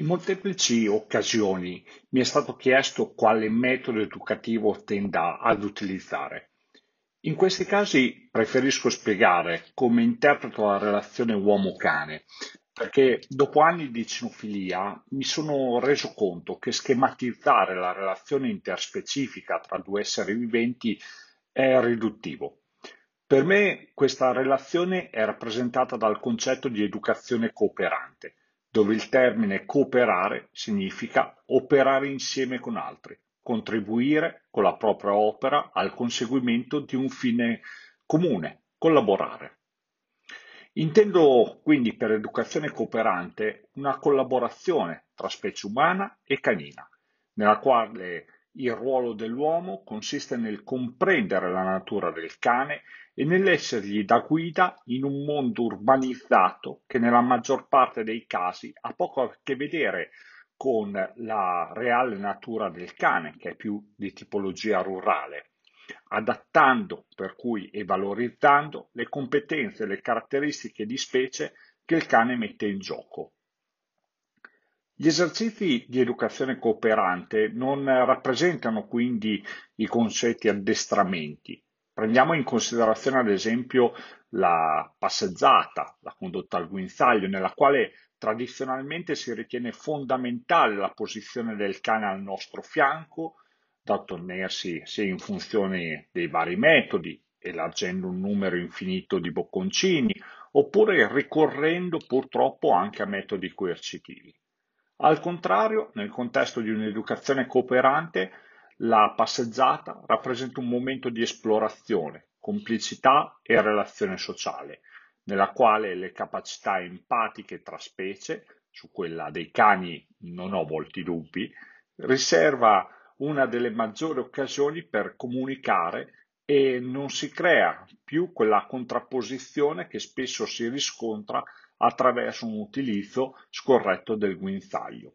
In molteplici occasioni mi è stato chiesto quale metodo educativo tenda ad utilizzare. In questi casi preferisco spiegare come interpreto la relazione uomo-cane, perché dopo anni di cinofilia mi sono reso conto che schematizzare la relazione interspecifica tra due esseri viventi è riduttivo. Per me questa relazione è rappresentata dal concetto di educazione cooperante dove il termine cooperare significa operare insieme con altri, contribuire con la propria opera al conseguimento di un fine comune, collaborare. Intendo quindi per educazione cooperante una collaborazione tra specie umana e canina, nella quale il ruolo dell'uomo consiste nel comprendere la natura del cane e nell'essergli da guida in un mondo urbanizzato che nella maggior parte dei casi ha poco a che vedere con la reale natura del cane, che è più di tipologia rurale, adattando per cui e valorizzando le competenze e le caratteristiche di specie che il cane mette in gioco. Gli esercizi di educazione cooperante non rappresentano quindi i concetti addestramenti. Prendiamo in considerazione ad esempio la passeggiata, la condotta al guinzaglio, nella quale tradizionalmente si ritiene fondamentale la posizione del cane al nostro fianco, da ottenersi sia in funzione dei vari metodi, elargendo un numero infinito di bocconcini, oppure ricorrendo purtroppo anche a metodi coercitivi. Al contrario, nel contesto di un'educazione cooperante, la passeggiata rappresenta un momento di esplorazione, complicità e relazione sociale, nella quale le capacità empatiche tra specie, su quella dei cani non ho molti dubbi, riserva una delle maggiori occasioni per comunicare e non si crea più quella contrapposizione che spesso si riscontra attraverso un utilizzo scorretto del guinzaglio.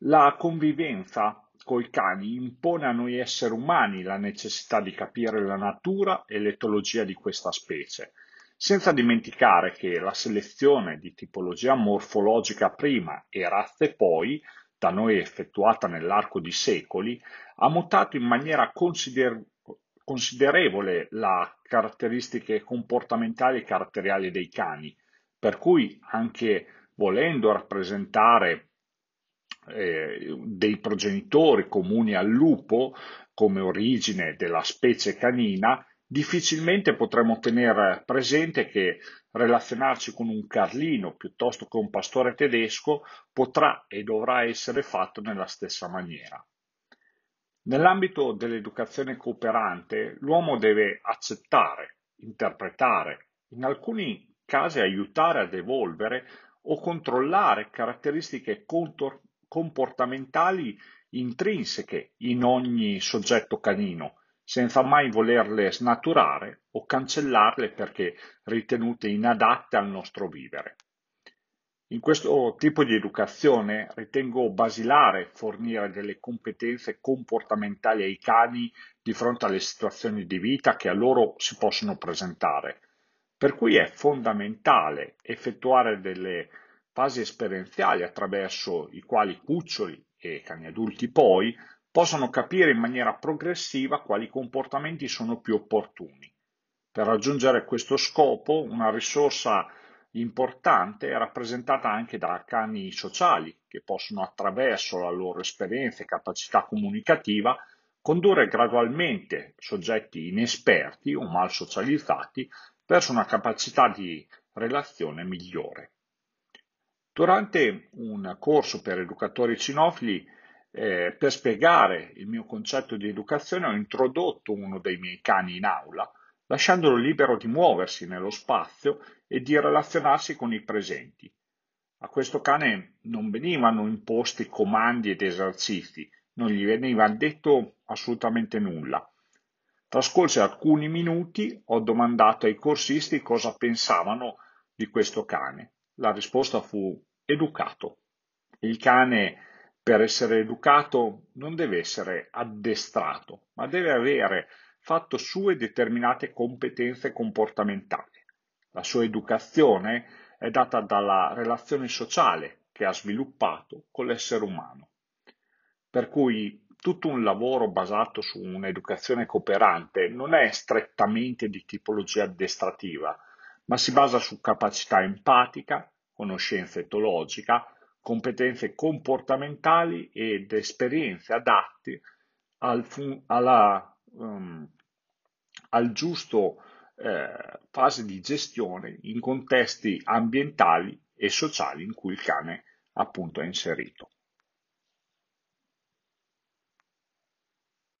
La convivenza coi cani impone a noi esseri umani la necessità di capire la natura e l'etologia di questa specie, senza dimenticare che la selezione di tipologia morfologica prima e razze poi, da noi effettuata nell'arco di secoli, ha mutato in maniera consider- considerevole le caratteristiche comportamentali e caratteriali dei cani, per cui anche volendo rappresentare eh, dei progenitori comuni al lupo come origine della specie canina, difficilmente potremo tenere presente che relazionarci con un carlino piuttosto che un pastore tedesco potrà e dovrà essere fatto nella stessa maniera. Nell'ambito dell'educazione cooperante, l'uomo deve accettare, interpretare, in alcuni casi aiutare ad evolvere o controllare caratteristiche comportamentali intrinseche in ogni soggetto canino, senza mai volerle snaturare o cancellarle perché ritenute inadatte al nostro vivere. In questo tipo di educazione ritengo basilare fornire delle competenze comportamentali ai cani di fronte alle situazioni di vita che a loro si possono presentare, per cui è fondamentale effettuare delle fasi esperienziali attraverso i quali cuccioli e cani adulti poi possano capire in maniera progressiva quali comportamenti sono più opportuni. Per raggiungere questo scopo una risorsa importante è rappresentata anche da cani sociali che possono attraverso la loro esperienza e capacità comunicativa condurre gradualmente soggetti inesperti o mal socializzati verso una capacità di relazione migliore. Durante un corso per educatori cinofili, eh, per spiegare il mio concetto di educazione, ho introdotto uno dei miei cani in aula, lasciandolo libero di muoversi nello spazio e di relazionarsi con i presenti. A questo cane non venivano imposti comandi ed esercizi, non gli veniva detto assolutamente nulla. Trascorsi alcuni minuti, ho domandato ai corsisti cosa pensavano di questo cane. La risposta fu educato. Il cane, per essere educato, non deve essere addestrato, ma deve avere fatto sue determinate competenze comportamentali. La sua educazione è data dalla relazione sociale che ha sviluppato con l'essere umano. Per cui tutto un lavoro basato su un'educazione cooperante non è strettamente di tipologia addestrativa, ma si basa su capacità empatica, conoscenza etologica, competenze comportamentali ed esperienze adatte al, fun- alla, um, al giusto eh, fase di gestione in contesti ambientali e sociali in cui il cane appunto è inserito.